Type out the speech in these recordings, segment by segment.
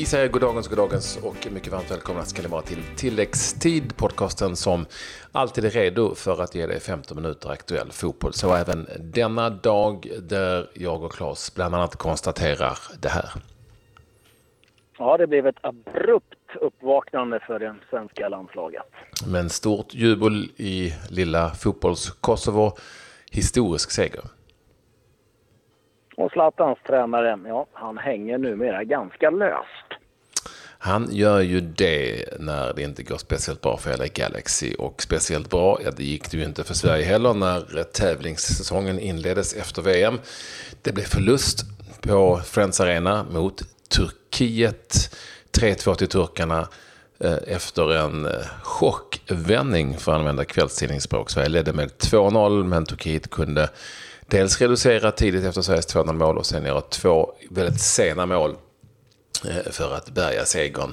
Vi säger goddagens, goddagens och mycket varmt välkomna ska ni vara till Tilläggstid, podcasten som alltid är redo för att ge dig 15 minuter aktuell fotboll. Så även denna dag där jag och Claes bland annat konstaterar det här. Ja, det blev ett abrupt uppvaknande för det svenska landslaget. Men stort jubel i lilla fotbolls-Kosovo. Historisk seger. Och Zlatans tränare, ja, han hänger numera ganska löst. Han gör ju det när det inte går speciellt bra för LA Galaxy. Och speciellt bra, ja det gick det ju inte för Sverige heller när tävlingssäsongen inleddes efter VM. Det blev förlust på Friends Arena mot Turkiet. 3-2 till turkarna eh, efter en eh, chockvändning för att använda kvällstidningsspråk. Sverige ledde med 2-0 men Turkiet kunde dels reducera tidigt efter Sveriges 2-0 mål och sen göra två väldigt sena mål eh, för att bärga segern.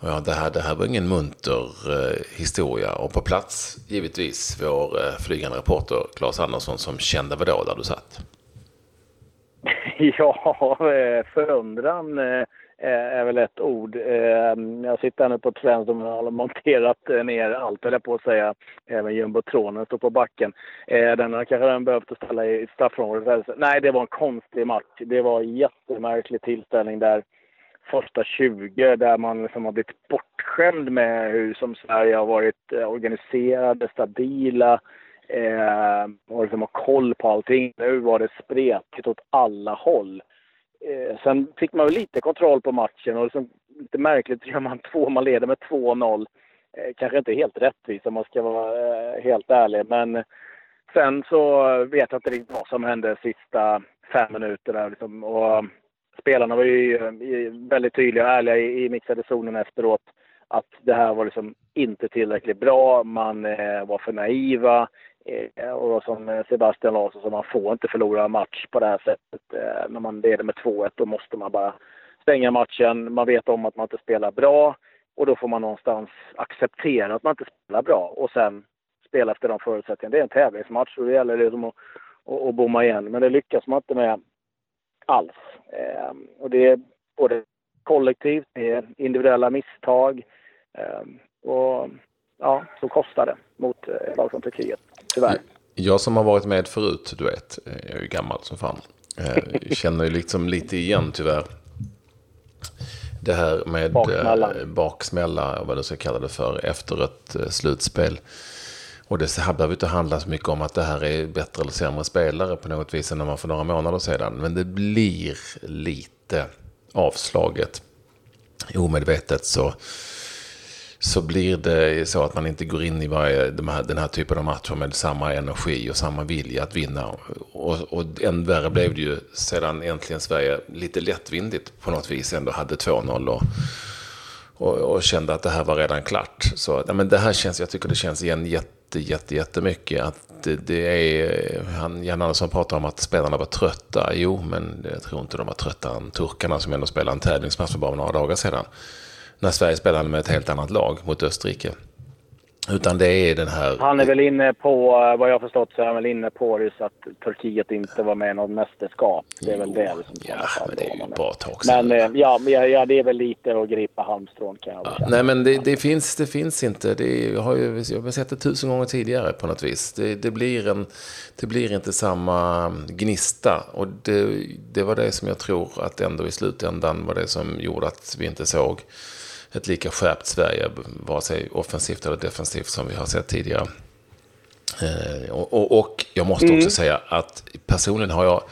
Och ja, det, här, det här var ingen munter eh, historia. Och på plats givetvis vår eh, flygande reporter Claes Andersson som kände vadå där du satt? Ja, förundran Eh, är väl ett ord. Eh, jag sitter här nu på ett svenskt och har monterat eh, ner allt, eller på att säga. Även jumbotronen står på backen. Den har kanske den behövt ställa i straffområdet. Nej, det var en konstig match. Det var en jättemärklig tillställning där första 20 där man liksom har blivit bortskämd med hur som Sverige har varit organiserade, stabila och liksom har koll på allting. Nu var det spretigt åt alla håll. Eh, sen fick man väl lite kontroll på matchen och liksom, lite märkligt gör man två, man leder med 2-0. Eh, kanske inte helt rättvist om man ska vara eh, helt ärlig, men sen så vet jag inte riktigt vad som hände sista fem minuterna. Liksom, och spelarna var ju eh, väldigt tydliga och ärliga i, i mixade zonen efteråt att det här var liksom inte tillräckligt bra. Man eh, var för naiva. Eh, och som eh, Sebastian Larsson sa, man får inte förlora match på det här sättet. Eh, när man leder med 2-1 då måste man bara stänga matchen. Man vet om att man inte spelar bra och då får man någonstans acceptera att man inte spelar bra och sen spela efter de förutsättningarna. Det är en tävlingsmatch och det gäller det att, att, att bomma igen. Men det lyckas man inte med alls. Eh, och det är både kollektivt, det är individuella misstag ehm, och ja, så kostar det mot ett lag som Turkiet tyvärr. Jag som har varit med förut, du vet, jag är ju gammal som fan. Jag känner ju liksom lite igen tyvärr. Det här med baksmälla, eh, baksmälla och vad du ska kalla det för, efter ett eh, slutspel. Och det här behöver inte handla så mycket om att det här är bättre eller sämre spelare på något vis än när man för några månader sedan. Men det blir lite avslaget. Omedvetet så så blir det så att man inte går in i varje, de här, den här typen av matcher med samma energi och samma vilja att vinna. Och, och än värre blev det ju sedan äntligen Sverige lite lättvindigt på något vis ändå hade 2-0 och, och, och, kände att det här var redan klart. Så ja, men det här känns, jag tycker det känns igen jätte, jätte, jättemycket. Att det, det är, han, Jan Andersson pratar om att spelarna var trötta. Jo, men jag tror inte de var trötta än turkarna som ändå spelade en tävlingsmatch för bara några dagar sedan när Sverige spelade med ett helt annat lag mot Österrike. Utan det är den här... Han är väl inne på, vad jag förstått så är han väl inne på så att Turkiet inte var med i något mästerskap. Det är väl det som Ja, men det är ju ett bra tag sedan. Men eh, ja, ja, det är väl lite att gripa halmstrån kan jag ja, Nej, men det, det, finns, det finns inte. Det jag, har ju, jag har sett det tusen gånger tidigare på något vis. Det, det, blir, en, det blir inte samma gnista. Och det, det var det som jag tror att ändå i slutändan var det som gjorde att vi inte såg ett lika skärpt Sverige, vare sig offensivt eller defensivt som vi har sett tidigare. Eh, och, och, och, jag måste mm. också säga att personligen har jag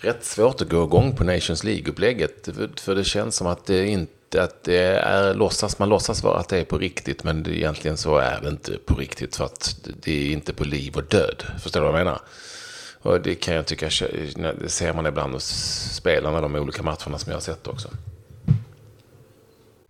rätt svårt att gå igång på Nations League-upplägget. För det känns som att det inte att det är låtsas, man låtsas vara att det är på riktigt, men det, egentligen så är det inte på riktigt för att det är inte på liv och död. Förstår du vad jag menar? Och det kan jag tycka, det ser man ibland hos spelarna de olika matcherna som jag har sett också.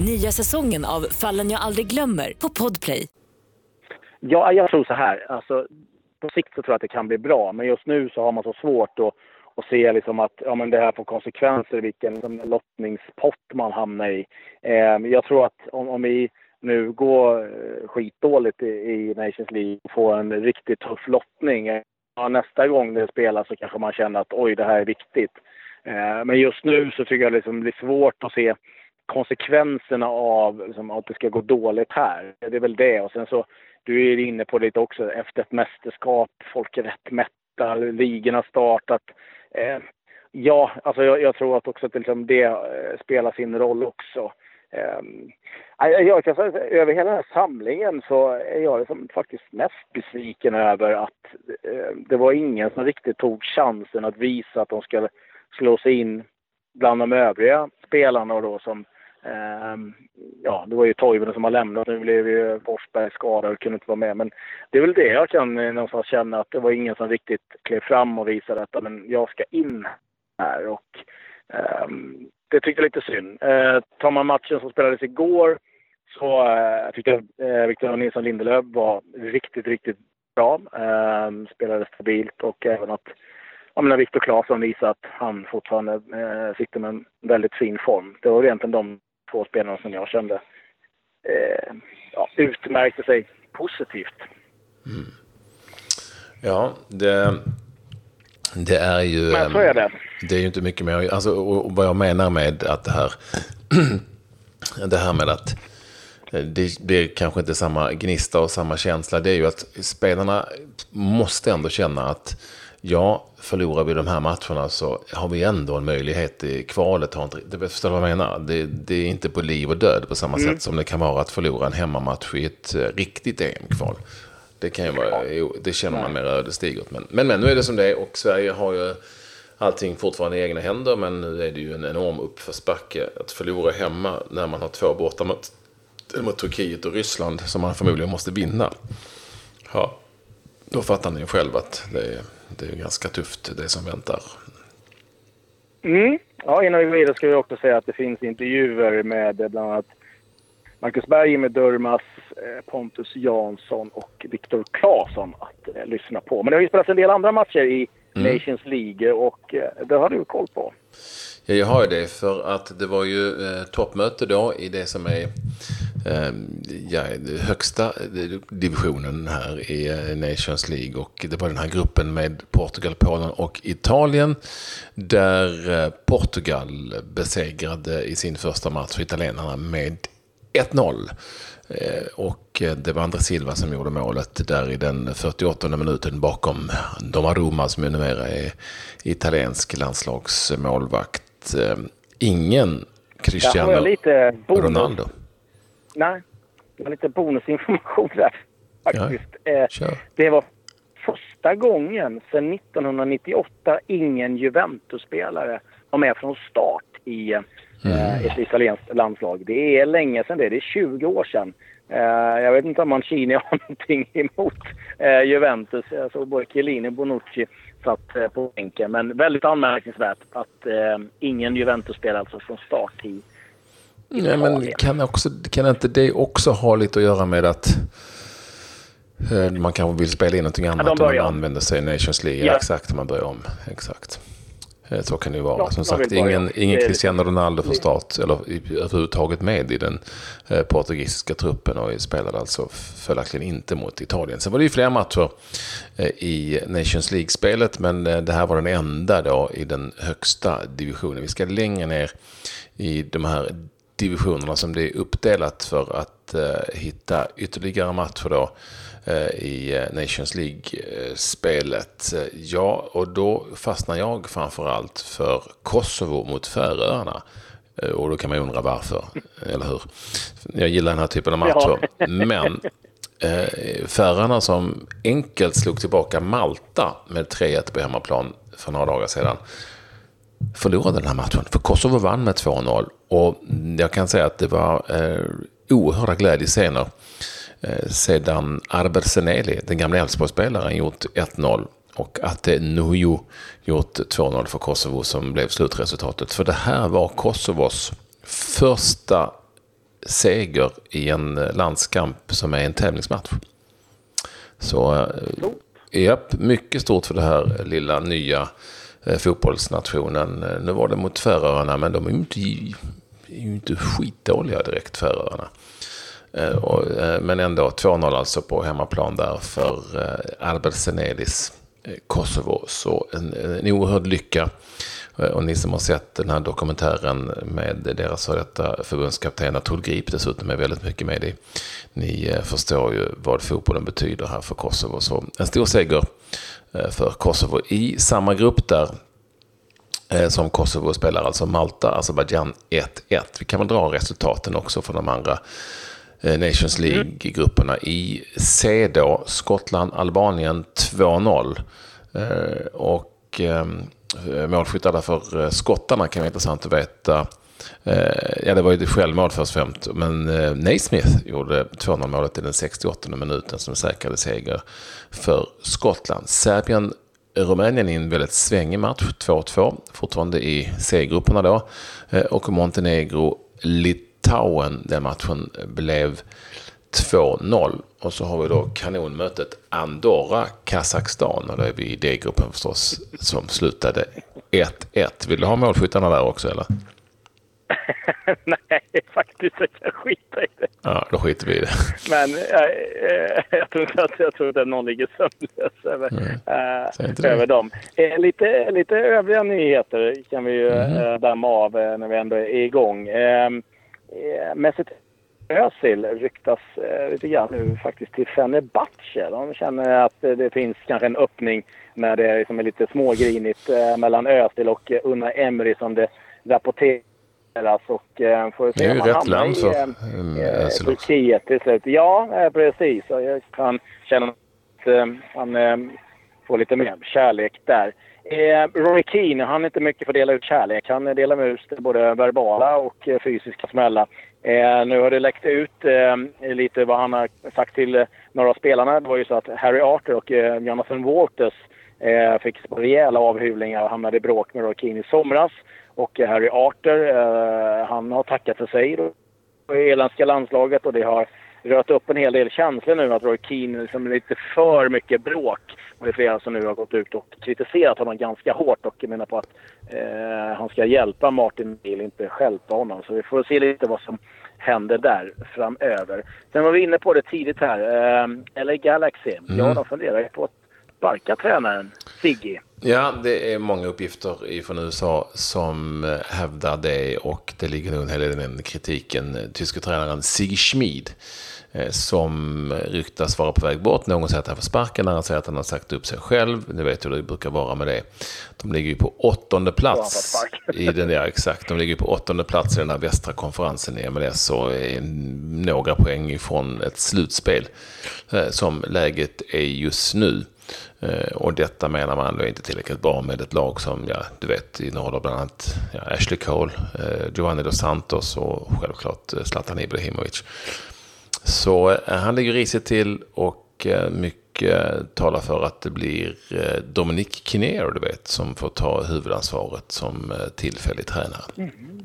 Nya säsongen av Fallen jag aldrig glömmer på Podplay. Ja, jag tror så här. Alltså, på sikt så tror jag att det kan bli bra, men just nu så har man så svårt att, att se liksom att ja, men det här får konsekvenser vilken liksom, lottningspott man hamnar i. Eh, jag tror att om, om vi nu går eh, skitdåligt i, i Nations League och får en riktigt tuff lottning, eh, ja, nästa gång det spelas så kanske man känner att oj, det här är viktigt. Eh, men just nu så tycker jag liksom det blir svårt att se konsekvenserna av liksom, att det ska gå dåligt här. Det är väl det. Och sen så, du är inne på det också, efter ett mästerskap, folk är rätt mätta, ligorna startat. Eh, ja, alltså jag, jag, tror att också att liksom det eh, spelar sin roll också. Eh, jag kan säga, över hela den här samlingen så är jag liksom faktiskt mest besviken över att eh, det var ingen som riktigt tog chansen att visa att de skulle slå sig in bland de övriga spelarna då som Ehm, ja, det var ju Toivonen som har lämnat. Nu blev ju Forsberg skadad och kunde inte vara med. Men det är väl det jag kan eh, någonstans känna att det var ingen som riktigt klev fram och visade att men jag ska in här. Och, um, det tyckte jag lite synd. Uh, tar man matchen som spelades igår så uh, tyckte jag uh, Victor Nilsson Lindelöf var riktigt, riktigt bra. Uh, spelade stabilt och även att jag menar, Viktor Claesson visar att han fortfarande eh, sitter med en väldigt fin form. Det var egentligen de två spelarna som jag kände eh, ja, utmärkte sig positivt. Mm. Ja, det, det är ju... Men så är det. Det är ju inte mycket mer. Alltså, och, och vad jag menar med att det här, det här med att det blir kanske inte samma gnista och samma känsla. Det är ju att spelarna måste ändå känna att ja, förlorar vi de här matcherna så har vi ändå en möjlighet i kvalet. Har inte, det förstår du vad jag menar? Det, det, är inte på liv och död på samma mm. sätt som det kan vara att förlora en hemmamatch i ett eh, riktigt EM-kval. Det, kan ju vara, det känner man mer ödesdigert. Men, men, men nu är det som det är och Sverige har ju allting fortfarande i egna händer. Men nu är det ju en enorm uppförsbacke att förlora hemma när man har två borta mot, mot Turkiet och Ryssland som man förmodligen måste vinna. Ja, då fattar ni själv att det är det är ganska tufft det som väntar. Mm. Ja, innan vi går vidare ska vi också säga att det finns intervjuer med bland annat Marcus Berg, med Durmas, eh, Pontus Jansson och Viktor Claesson att eh, lyssna på. Men det har ju spelats en del andra matcher i mm. Nations League och eh, det har du koll på. Ja, jag har ju det för att det var ju eh, toppmöte då i det som är eh, ja, högsta divisionen här i eh, Nations League. Och det var den här gruppen med Portugal, Polen och Italien. Där eh, Portugal besegrade i sin första match italienarna med 1-0. Eh, och det var André Silva som gjorde målet där i den 48 minuten bakom Donnarumma som numera är italiensk landslagsmålvakt eh, ingen Cristiano Ronaldo. Nej, det var lite bonusinformation där faktiskt. Ja, eh, det var första gången sedan 1998 ingen Juventus-spelare var med från start i eh, mm. ett italienskt landslag. Det är länge sedan det, det är 20 år sedan. Uh, jag vet inte om Mancini har någonting emot Juventus. Jag såg både Chiellini och Bonucci satt på bänken. Men väldigt anmärkningsvärt att ingen Juventus-spelare alltså från start i Nej, men kan, också, kan inte det också ha lite att göra med att man kanske vill spela in någonting annat ja, om man använder sig av Nations League? Ja. Exakt, man börjar om. Exakt. Eh, så kan det ju vara. Ja, Som sagt, ingen, ingen Cristiano Ronaldo från start eller överhuvudtaget med i den eh, portugisiska truppen och spelade alltså följaktligen inte mot Italien. Sen var det ju fler matcher eh, i Nations League-spelet, men det här var den enda då i den högsta divisionen. Vi ska längre ner i de här divisionerna som det är uppdelat för att hitta ytterligare matcher då Eh, i eh, Nations League-spelet. Ja, och då fastnar jag framförallt för Kosovo mot Färöarna. Eh, och då kan man undra varför, eller hur? Jag gillar den här typen av matcher. Ja. Men eh, Färöarna som enkelt slog tillbaka Malta med 3-1 på hemmaplan för några dagar sedan förlorade den här matchen. För Kosovo vann med 2-0. Och jag kan säga att det var eh, oerhörda glädjescener Eh, sedan Arber Seneli, den gamla Elfsborgsspelaren, gjort 1-0 och att Nuju gjort 2-0 för Kosovo som blev slutresultatet. För det här var Kosovos första seger i en landskamp som är en tävlingsmatch. Så japp, mycket stort för det här lilla nya Eh, fotbollsnationen. Eh, nu var det mot Färöarna, men de är ju inte, är ju inte skitdåliga direkt, Färöarna. Eh, men ändå 2-0 alltså på hemmaplan där för Albert Senedis Kosovo. Så en, en oerhörd lycka. Och ni som har sett den här dokumentären med deras före detta förbundskapten Atul Grip dessutom är väldigt mycket med i. Ni förstår ju vad fotbollen betyder här för Kosovo. Så en stor seger för Kosovo i samma grupp där eh, som Kosovo spelar, alltså Malta, Azerbajdzjan 1-1. Vi kan väl dra resultaten också från de andra Nations mm. League-grupperna. I C då, Skottland, Albanien 2-0. Och ehm, Eh, målskyttar för eh, skottarna kan vara intressant att veta. Eh, ja, det var ju ett självmål först och främst. Men eh, Naismith gjorde 2-0 målet i den 68 minuten som säkrade seger för Skottland. Serbien Rumänien i en väldigt svängig match, 2-2, fortfarande i C-grupperna då. Eh, och Montenegro Litauen, den matchen blev 2-0. Och så har vi då kanonmötet Andorra-Kazakstan. Och då är vi i D-gruppen förstås som slutade 1-1. Vill du ha målskyttarna där också eller? Nej, faktiskt. Jag kan skita i det. Ja, då skiter vi i det. Men äh, jag, tror inte att, jag tror att någon ligger sömnlös över, äh, över dem. Äh, lite, lite övriga nyheter kan vi ju mm. damma av när vi ändå är igång. Äh, Mesut Özil ryktas eh, lite grann nu faktiskt till Fenerbahce. De känner att eh, det finns kanske en öppning när det liksom är lite smågrinigt eh, mellan Özil och eh, Unna Emery som det rapporteras. Och, eh, får se det är ju rätt land för eh, Özil Turkiet till slut. Ja, eh, precis. Han känner att eh, han eh, får lite mer kärlek där. Eh, Roy Keane, han är inte mycket för att dela ut kärlek. Han delar med ut både verbala och fysiska smällar. Eh, nu har det läckt ut eh, lite vad han har sagt till eh, några av spelarna. Det var ju så att Harry Arter och Jonathan Waters fick rejäla avhyvlingar och hamnade i bråk med Roy Keane i somras. Och Harry Arter, eh, han har tackat för sig i irländska landslaget och det har rört upp en hel del känslor nu att Roy Keane liksom lite för mycket bråk. Och det är flera som nu har gått ut och kritiserat honom ganska hårt och menar på att eh, han ska hjälpa Martin Bill, inte stjälpa honom. Så vi får se lite vad som händer där framöver. Sen var vi inne på det tidigt här. Eh, LA Galaxy. Mm. Ja, de funderar ju på att sparka tränaren Siggy. Ja, det är många uppgifter från USA som eh, hävdar det och det ligger nog en hel del den kritiken. Tyske tränaren Siggy Schmid Eh, som ryktas vara på väg bort. Någon säger att han får sparken, annan säger att han har sagt upp sig själv. Ni vet hur det brukar vara med det. De ligger ju på åttonde plats i den där, exakt. De ligger på åttonde plats i den där västra konferensen i MLS och är några poäng ifrån ett slutspel eh, som läget är just nu. Eh, och detta menar man då inte tillräckligt bra med ett lag som, ja, du vet, innehåller bland annat ja, Ashley Cole, eh, Giovanni Dos Santos och självklart eh, Zlatan Ibrahimovic. Så eh, han ligger risigt till och eh, mycket talar för att det blir eh, Dominic Kinnear, du vet, som får ta huvudansvaret som tillfällig tränare. Mm.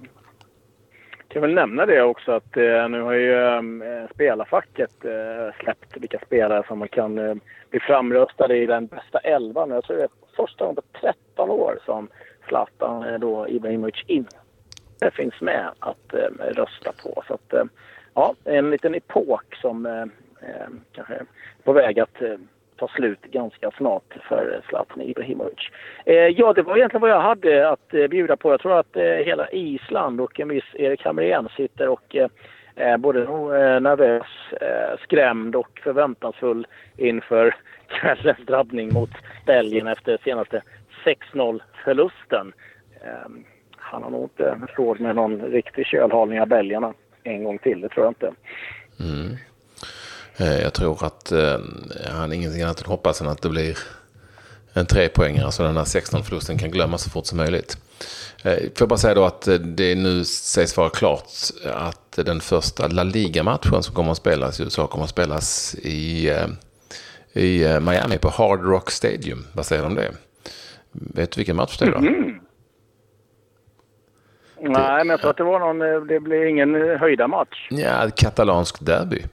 Jag kan väl nämna det också att eh, nu har ju ehm, eh, spelarfacket eh, släppt vilka spelare som man kan bli framröstade i den bästa elvan. Jag tror det är första gången på 13 år som Zlatan då Ibrahimovic inte finns med att rösta på. Så att, ja, en liten epok som eh, kanske är på väg att eh, ta slut ganska snart för Zlatan Ibrahimovic. Eh, ja, det var egentligen vad jag hade att eh, bjuda på. Jag tror att eh, hela Island och en viss Erik Hamrén sitter och eh, eh både eh, nervös, eh, skrämd och förväntansfull inför kvällens drabbning mot Belgien efter senaste 6-0-förlusten. Ehm, han har nog inte råd med någon riktig kölhalning av belgarna en gång till. Det tror jag inte. Mm. Eh, jag tror att eh, han ingenting annat än hoppas än att det blir en trepoängare så den här 16-förlusten kan glömmas så fort som möjligt. Eh, får jag bara säga då att det nu sägs vara klart att den första La Liga-matchen som kommer att spelas i USA kommer att spelas i, i Miami på Hard Rock Stadium. Vad säger du om det? Vet du vilken match det är då? Mm. Nej, men jag tror att det var någon, det blev ingen höjda match. Ja, katalansk derby.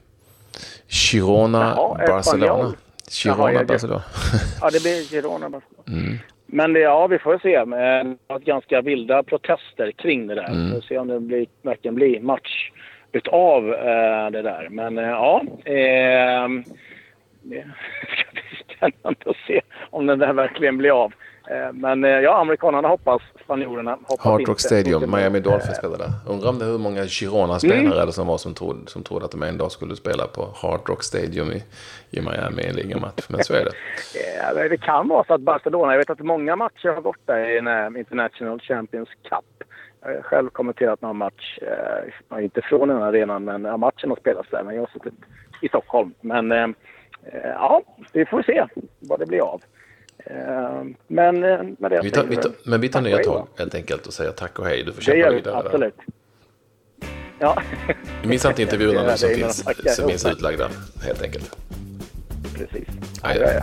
Girona, Jaha, Barcelona. Girona, Jaha, Barcelona. ja, det blir Girona, Barcelona. Mm. Men det, ja, vi får se. Det har ganska vilda protester kring det där. Mm. Vi får se om det blir, verkligen blir match utav eh, det där. Men eh, ja, eh, det ska bli spännande att se om den där verkligen blir av. Eh, men eh, ja, amerikanerna hoppas, spanjorerna hoppas Hard Rock Stadium, Miami Dolphins spelade där. Undrar om det hur många Girona-spelare mm. som var som trodde, som trodde att de en dag skulle spela på Hard Rock Stadium i, i Miami i en ligamatch. Men så är det. ja, det kan vara så att Barcelona, jag vet att många matcher har gått där i International Champions Cup. Jag har själv kommenterat någon match, eh, inte från den arenan, men ja, matchen har spelats där. Men jag har suttit i Stockholm. Men eh, ja, vi får se vad det blir av. Eh, men eh, med det vi tar, vi tar, Men vi tar nya tag helt enkelt och säger tack och hej. Du får kämpa vidare. Absolut. Ja. Du missar inte intervjuerna nu som finns, som finns utlagda helt enkelt. Precis. Adjö.